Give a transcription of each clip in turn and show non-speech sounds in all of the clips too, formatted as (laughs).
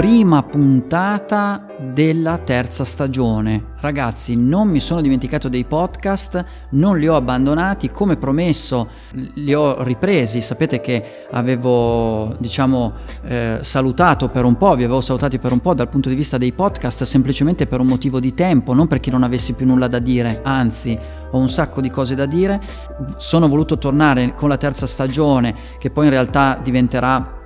prima puntata della terza stagione. Ragazzi, non mi sono dimenticato dei podcast, non li ho abbandonati, come promesso li ho ripresi. Sapete che avevo, diciamo, eh, salutato per un po', vi avevo salutati per un po' dal punto di vista dei podcast, semplicemente per un motivo di tempo, non perché non avessi più nulla da dire, anzi, ho un sacco di cose da dire. Sono voluto tornare con la terza stagione, che poi in realtà diventerà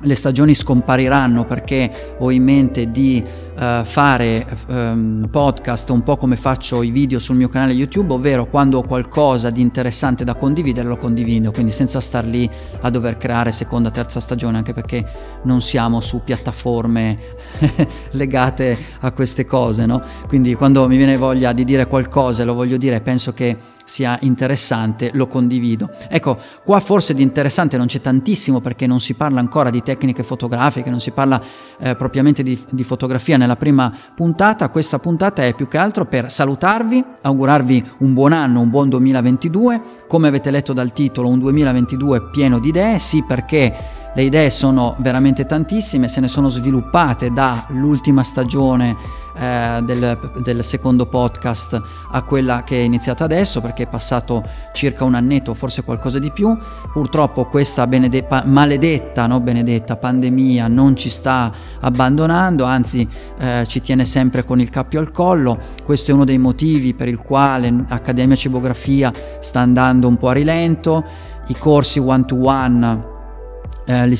le stagioni scompariranno perché ho in mente di uh, fare um, podcast un po' come faccio i video sul mio canale YouTube, ovvero quando ho qualcosa di interessante da condividere lo condivido, quindi senza star lì a dover creare seconda, terza stagione, anche perché non siamo su piattaforme (laughs) legate a queste cose, no? Quindi quando mi viene voglia di dire qualcosa lo voglio dire, penso che sia interessante, lo condivido. Ecco, qua forse di interessante non c'è tantissimo perché non si parla ancora di tecniche fotografiche, non si parla eh, propriamente di, di, fotografia nella prima puntata. Questa puntata è più che altro per salutarvi, augurarvi un buon anno, un buon 2022. Come avete letto dal titolo, un 2022 pieno di idee, sì perché le idee sono veramente tantissime, se ne sono sviluppate dall'ultima stagione eh, del, del, secondo podcast a quella che è iniziata adesso, perché è passato circa un annetto, forse qualcosa di più. Purtroppo questa benede- pa- maledetta, no, benedetta pandemia non ci sta abbandonando, anzi eh, ci tiene sempre con il cappio al collo. Questo è uno dei motivi per il quale Accademia Cibografia sta andando un po' a rilento. I corsi one to one eh, li,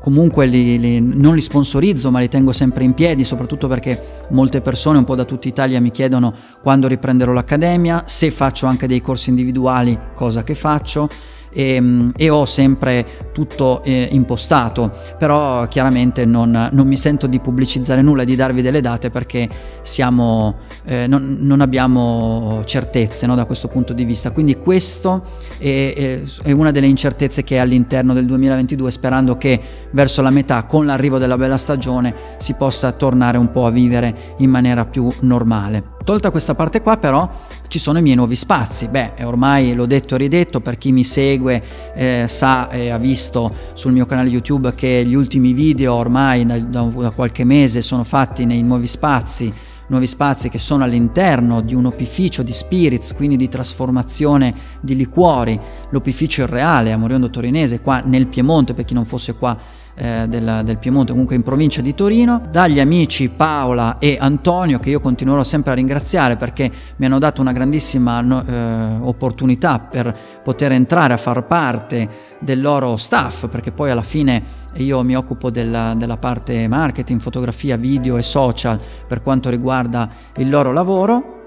comunque li, li, non li sponsorizzo ma li tengo sempre in piedi soprattutto perché molte persone un po' da tutta Italia mi chiedono quando riprenderò l'accademia, se faccio anche dei corsi individuali, cosa che faccio e, ehm, e ho sempre tutto eh, impostato, però chiaramente non, non, mi sento di pubblicizzare nulla, di darvi delle date perché siamo, eh, non, non, abbiamo certezze no, da questo punto di vista, quindi questo è, è, una delle incertezze che è all'interno del 2022 sperando che verso la metà con l'arrivo della bella stagione si possa tornare un po' a vivere in maniera più normale. Tolta questa parte qua però ci sono i miei nuovi spazi, beh ormai l'ho detto e ridetto per chi mi segue eh, sa e ha visto sul mio canale YouTube che gli ultimi video ormai da, da qualche mese sono fatti nei nuovi spazi nuovi spazi che sono all'interno di un opificio di spirits, quindi di trasformazione di liquori, l'opificio reale a Moriondo Torinese, qua nel Piemonte, per chi non fosse qua eh, del, del, Piemonte, comunque in provincia di Torino, dagli amici Paola e Antonio che io continuerò sempre a ringraziare perché mi hanno dato una grandissima eh, opportunità per poter entrare a far parte del loro staff, perché poi alla fine io mi occupo della, della parte marketing, fotografia, video e social per quanto riguarda il loro lavoro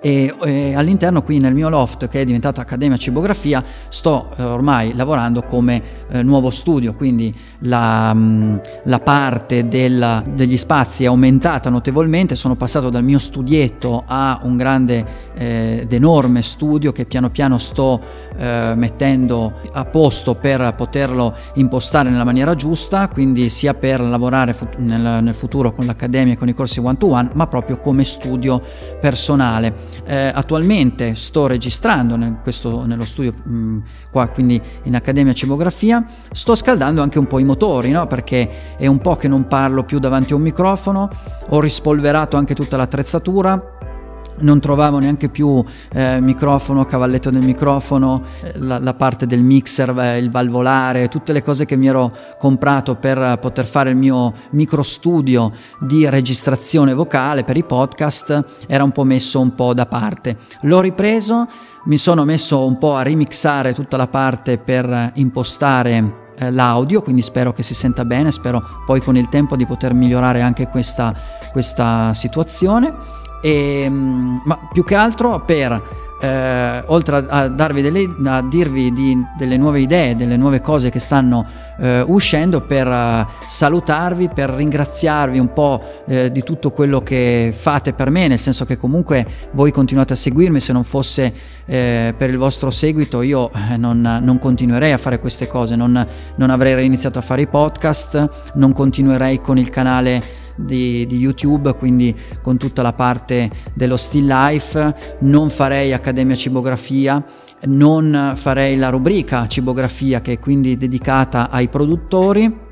e, e, all'interno qui nel mio loft che è diventata Accademia Cibografia sto eh, ormai lavorando come eh, nuovo studio. Quindi la, mh, mm, la parte del, degli spazi è aumentata notevolmente. Sono passato dal mio studietto a un grande eh, ed enorme studio che piano piano sto eh, mettendo a posto per poterlo impostare nella maniera giusta quindi sia per lavorare fut- nel, nel futuro con l'Accademia e con i corsi one to one ma proprio come studio personale eh, attualmente sto registrando nel, questo, nello studio mh, mm, qua, quindi in Accademia Cimografia, sto scaldando anche un po' i motori, no? perché è un po' che non parlo più davanti a un microfono, ho rispolverato anche tutta l'attrezzatura, non trovavo neanche più eh, microfono, cavalletto del microfono, eh, la, la, parte del mixer, eh, il valvolare, tutte le cose che mi ero comprato per poter fare il mio micro studio di registrazione vocale per i podcast era un po' messo un po' da parte. L'ho ripreso, mi sono messo un po' a remixare tutta la parte per impostare eh, l'audio, quindi spero che si senta bene, spero poi con il tempo di poter migliorare anche questa, questa situazione e, ehm, ma più che altro per eh, oltre a, darvi delle, a dirvi di, delle nuove idee, delle nuove cose che stanno eh, uscendo, per uh, salutarvi, per ringraziarvi un po' eh, di tutto quello che fate per me, nel senso che comunque voi continuate a seguirmi, se non fosse eh, per il vostro seguito io eh, non, non, continuerei a fare queste cose, non, non avrei iniziato a fare i podcast, non continuerei con il canale di, di, YouTube, quindi con tutta la parte dello still life, non farei Accademia Cibografia, non farei la rubrica Cibografia che è quindi dedicata ai produttori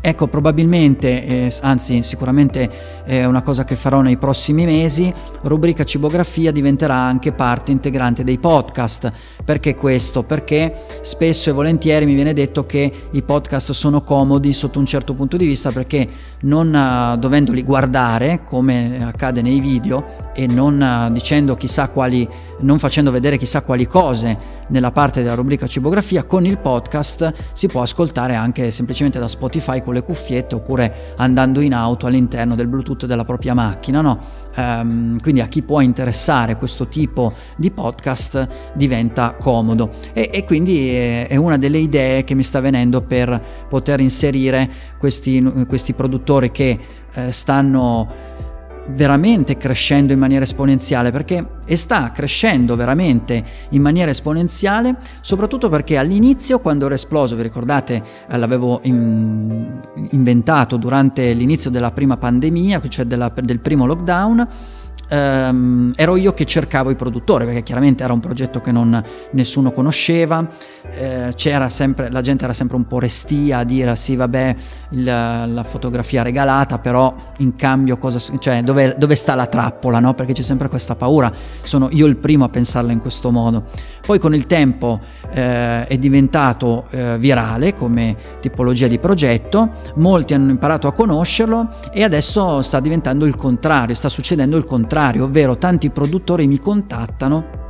Ecco, probabilmente, eh, anzi sicuramente è una cosa che farò nei prossimi mesi, rubrica cibografia diventerà anche parte integrante dei podcast. Perché questo? Perché spesso e volentieri mi viene detto che i podcast sono comodi sotto un certo punto di vista perché non uh, dovendoli guardare come accade nei video e non uh, dicendo chissà quali, non facendo vedere chissà quali cose nella parte della rubrica cibografia, con il podcast si può ascoltare anche semplicemente da Spotify con le cuffiette oppure andando in auto all'interno del Bluetooth della propria macchina, no? Um, quindi a chi può interessare questo tipo di podcast diventa comodo e, e quindi è, è, una delle idee che mi sta venendo per poter inserire questi, questi produttori che eh, stanno veramente crescendo in maniera esponenziale perché e sta crescendo veramente in maniera esponenziale soprattutto perché all'inizio quando era esploso vi ricordate eh, l'avevo in, inventato durante l'inizio della prima pandemia cioè della, del primo lockdown ehm, ero io che cercavo i produttori perché chiaramente era un progetto che non, nessuno conosceva, eh, sempre, la gente era sempre un po' restia a dire sì vabbè il, la fotografia regalata però in cambio cosa, cioè, dove, dove sta la trappola no? perché c'è sempre questa paura, sono io il primo a pensarla in questo modo. Poi con il tempo eh, è diventato eh, virale come tipologia di progetto, molti hanno imparato a conoscerlo e adesso sta diventando il contrario, sta succedendo il contrario, ovvero tanti produttori mi contattano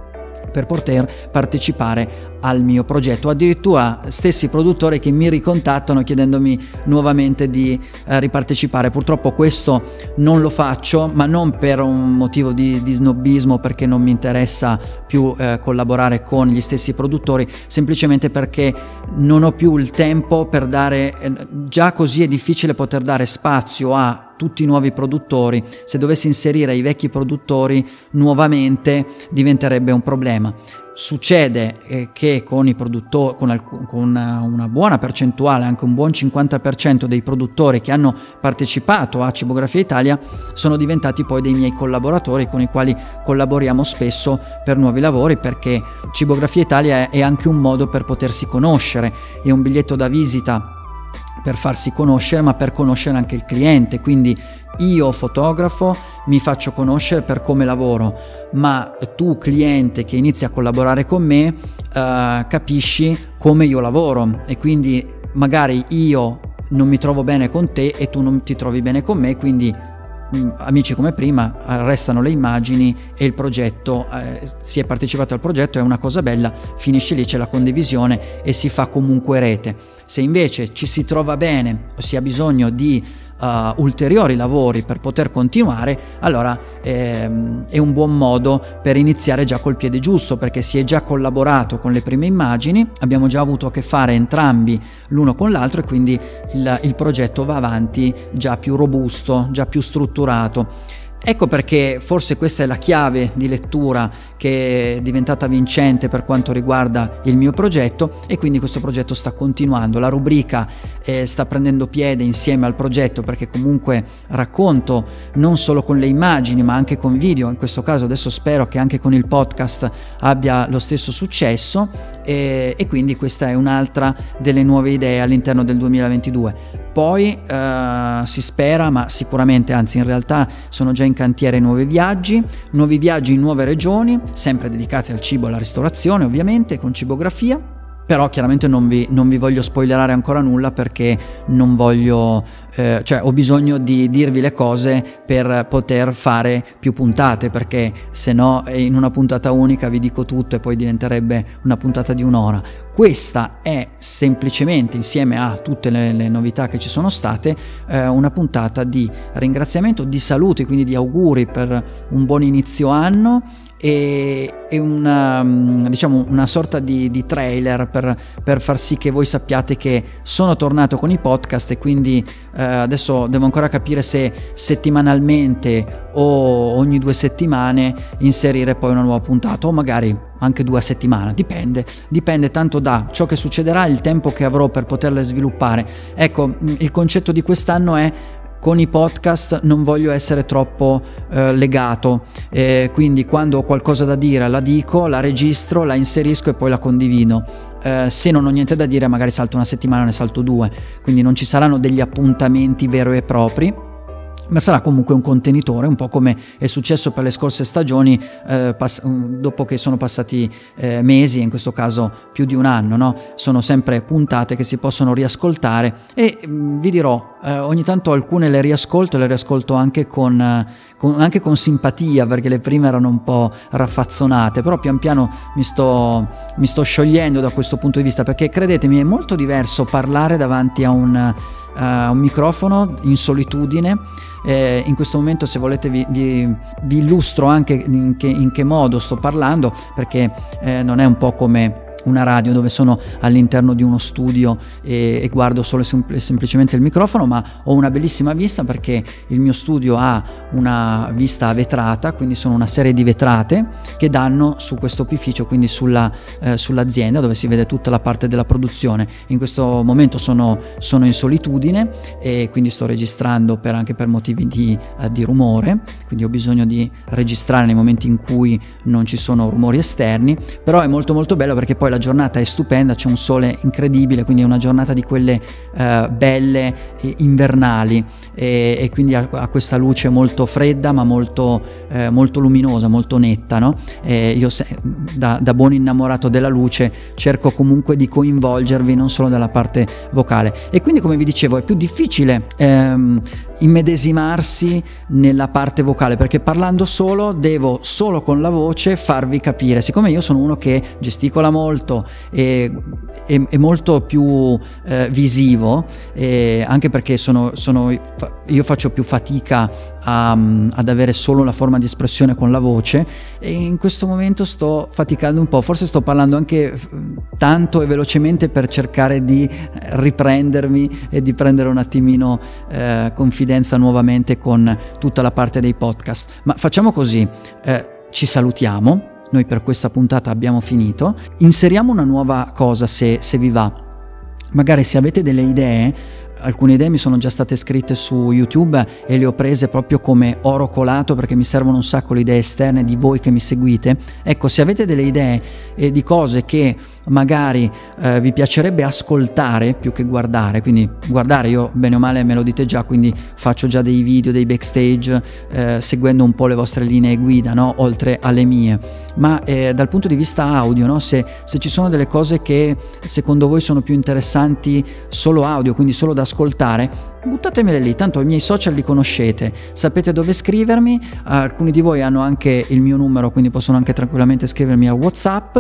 per poter partecipare al mio progetto, addirittura stessi produttori che mi ricontattano chiedendomi nuovamente di eh, ripartecipare. Purtroppo questo non lo faccio, ma non per un motivo di, di snobismo, perché non mi interessa più eh, collaborare con gli stessi produttori, semplicemente perché non ho più il tempo per dare, eh, già così è difficile poter dare spazio a tutti i nuovi produttori, se dovessi inserire i vecchi produttori nuovamente diventerebbe un problema. Succede eh, che con i produttori, con, alc- con una, una, buona percentuale, anche un buon 50% dei produttori che hanno partecipato a Cibografia Italia sono diventati poi dei miei collaboratori con i quali collaboriamo spesso per nuovi lavori perché Cibografia Italia è anche un modo per potersi conoscere, è un biglietto da visita per farsi conoscere, ma per conoscere anche il cliente. Quindi io fotografo mi faccio conoscere per come lavoro, ma tu cliente che inizi a collaborare con me uh, capisci come io lavoro e quindi magari io non mi trovo bene con te e tu non ti trovi bene con me, quindi amici come prima, restano le immagini e il progetto, eh, si è partecipato al progetto, è una cosa bella, finisce lì, c'è la condivisione e si fa comunque rete. Se invece ci si trova bene o si ha bisogno di uh, ulteriori lavori per poter continuare, allora ehm, è un buon modo per iniziare già col piede giusto, perché si è già collaborato con le prime immagini, abbiamo già avuto a che fare entrambi l'uno con l'altro e quindi il, il progetto va avanti già più robusto, già più strutturato. Ecco perché forse questa è la chiave di lettura che è diventata vincente per quanto riguarda il mio progetto e quindi questo progetto sta continuando. La rubrica eh, sta prendendo piede insieme al progetto perché comunque racconto non solo con le immagini ma anche con video, in questo caso adesso spero che anche con il podcast abbia lo stesso successo e, e quindi questa è un'altra delle nuove idee all'interno del 2022. Poi eh, si spera, ma sicuramente, anzi in realtà sono già in cantiere nuovi viaggi, nuovi viaggi in nuove regioni, sempre dedicati al cibo e alla ristorazione ovviamente, con cibografia, però chiaramente non vi, non vi, voglio spoilerare ancora nulla perché non voglio, eh, cioè ho bisogno di dirvi le cose per poter fare più puntate perché se no in una puntata unica vi dico tutto e poi diventerebbe una puntata di un'ora. Questa è semplicemente insieme a tutte le, le novità che ci sono state eh, una puntata di ringraziamento, di saluti, quindi di auguri per un buon inizio anno e, e una, mm, diciamo, una sorta di, di trailer per, per, far sì che voi sappiate che sono tornato con i podcast e quindi eh, adesso devo ancora capire se settimanalmente o ogni due settimane inserire poi una nuova puntata o magari anche due a settimana, dipende, dipende tanto da ciò che succederà, il tempo che avrò per poterle sviluppare. Ecco, il concetto di quest'anno è con i podcast non voglio essere troppo eh, legato, eh, quindi quando ho qualcosa da dire la dico, la registro, la inserisco e poi la condivido. Eh, se non ho niente da dire magari salto una settimana, ne salto due, quindi non ci saranno degli appuntamenti veri e propri ma sarà comunque un contenitore, un po' come è successo per le scorse stagioni, eh, pass- mm, dopo che sono passati eh, mesi, in questo caso più di un anno, no? sono sempre puntate che si possono riascoltare e mh, mm, vi dirò, eh, ogni tanto alcune le riascolto e le riascolto anche con, con, anche con, simpatia, perché le prime erano un po' raffazzonate, però pian piano mi sto, mi sto sciogliendo da questo punto di vista, perché credetemi è molto diverso parlare davanti a un uh, un microfono in solitudine. Eh, in questo momento se volete vi, vi, vi illustro anche in che, in che, modo sto parlando perché eh, non è un po' come una radio dove sono all'interno di uno studio e, e guardo solo sem- semplicemente il microfono, ma ho una bellissima vista perché il mio studio ha una vista vetrata, quindi sono una serie di vetrate che danno su questo opificio, quindi sulla, eh, sull'azienda dove si vede tutta la parte della produzione. In questo momento sono, sono in solitudine e quindi sto registrando per, anche per motivi di, uh, di rumore, quindi ho bisogno di registrare nei momenti in cui non ci sono rumori esterni, però è molto molto bello perché poi la la giornata è stupenda, c'è un sole incredibile, quindi è una giornata di quelle uh, belle e invernali e, e quindi ha, ha, questa luce molto fredda ma molto, eh, molto luminosa, molto netta. No? io se, da, da, buon innamorato della luce cerco comunque di coinvolgervi non solo dalla parte vocale e quindi come vi dicevo è più difficile ehm, immedesimarsi nella parte vocale perché parlando solo devo solo con la voce farvi capire. Siccome io sono uno che gesticola molto e è, molto più eh, visivo eh, anche perché sono, sono, io faccio più fatica a, ad avere solo la forma di espressione con la voce e in questo momento sto faticando un po' forse sto parlando anche tanto e velocemente per cercare di riprendermi e di prendere un attimino eh, confidenza nuovamente con tutta la parte dei podcast. Ma facciamo così, eh, ci salutiamo, noi per questa puntata abbiamo finito, inseriamo una nuova cosa se, se vi va. Magari se avete delle idee alcune idee mi sono già state scritte su YouTube e le ho prese proprio come oro colato perché mi servono un sacco le idee esterne di voi che mi seguite. Ecco, se avete delle idee e di cose che magari eh, vi piacerebbe ascoltare più che guardare, quindi guardare io bene o male me lo dite già, quindi faccio già dei video, dei backstage eh, seguendo un po' le vostre linee guida, no? oltre alle mie, ma eh, dal punto di vista audio, no? se, se ci sono delle cose che secondo voi sono più interessanti solo audio, quindi solo da ascoltare, buttatemele lì, tanto i miei social li conoscete, sapete dove scrivermi, alcuni di voi hanno anche il mio numero, quindi possono anche tranquillamente scrivermi a Whatsapp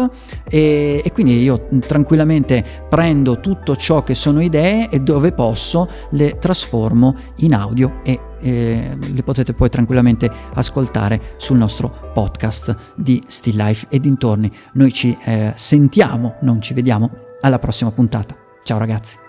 e, e quindi io tranquillamente prendo tutto ciò che sono idee e dove posso le trasformo in audio e eh, le potete poi tranquillamente ascoltare sul nostro podcast di Still Life e dintorni. Noi ci eh, sentiamo, non ci vediamo, alla prossima puntata. Ciao ragazzi.